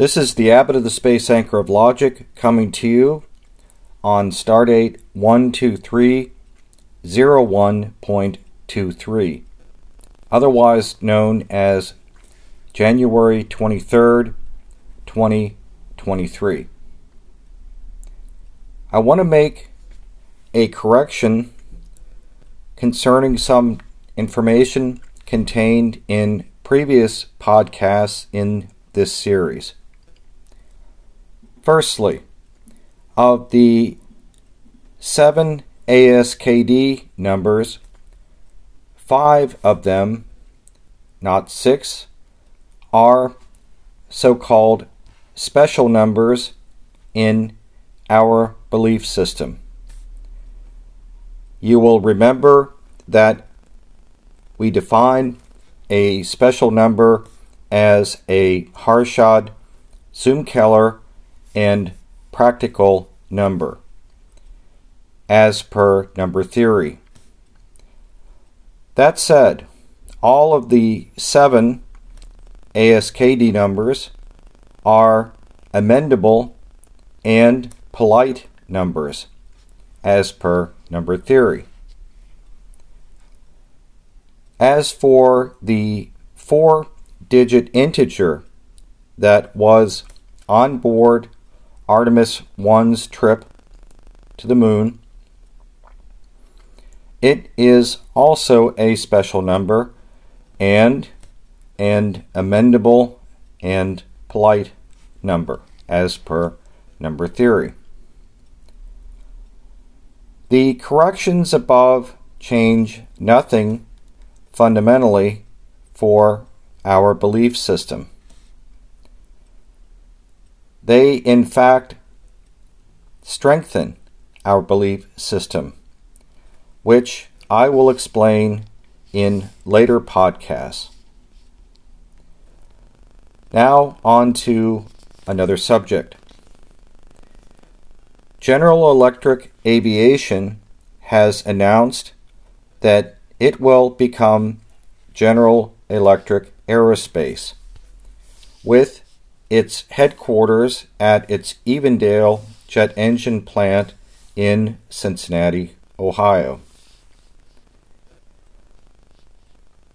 This is the Abbot of the Space Anchor of Logic coming to you on stardate 12301.23, otherwise known as January 23rd, 2023. I want to make a correction concerning some information contained in previous podcasts in this series. Firstly, of the seven ASKD numbers, five of them, not six, are so called special numbers in our belief system. You will remember that we define a special number as a Harshad, Keller and practical number, as per number theory. That said, all of the seven ASKD numbers are amenable and polite numbers, as per number theory. As for the four digit integer that was on board Artemis 1's trip to the moon. It is also a special number and an amenable and polite number as per number theory. The corrections above change nothing fundamentally for our belief system. They, in fact, strengthen our belief system, which I will explain in later podcasts. Now, on to another subject. General Electric Aviation has announced that it will become General Electric Aerospace with its headquarters at its Evendale jet engine plant in Cincinnati, Ohio.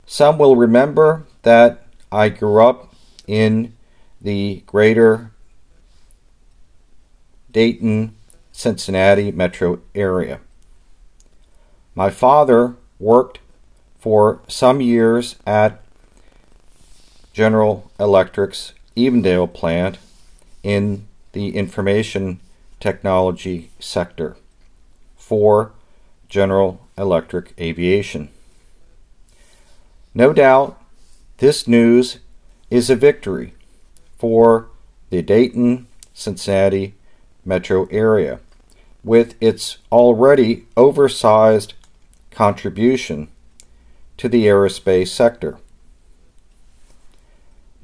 Some will remember that I grew up in the greater Dayton, Cincinnati metro area. My father worked for some years at General Electric's Evendale plant in the information technology sector for General Electric Aviation. No doubt, this news is a victory for the Dayton Cincinnati metro area with its already oversized contribution to the aerospace sector.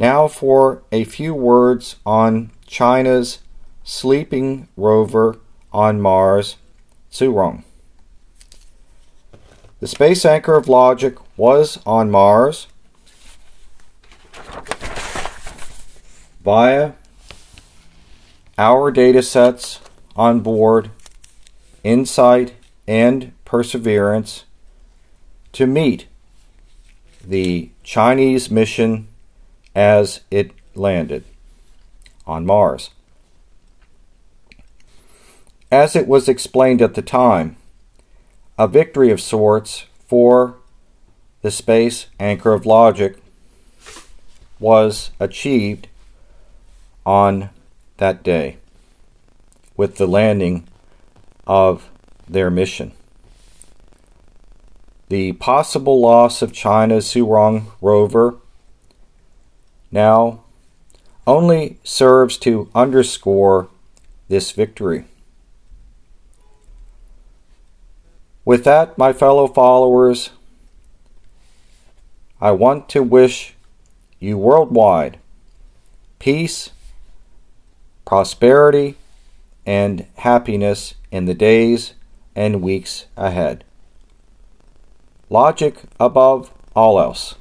Now for a few words on China's sleeping rover on Mars, Zhurong. The space anchor of logic was on Mars via our data sets on board Insight and Perseverance to meet the Chinese mission as it landed on Mars. As it was explained at the time, a victory of sorts for the space anchor of logic was achieved on that day with the landing of their mission. The possible loss of China's Zhurong rover now only serves to underscore this victory. With that, my fellow followers, I want to wish you worldwide peace, prosperity, and happiness in the days and weeks ahead. Logic above all else.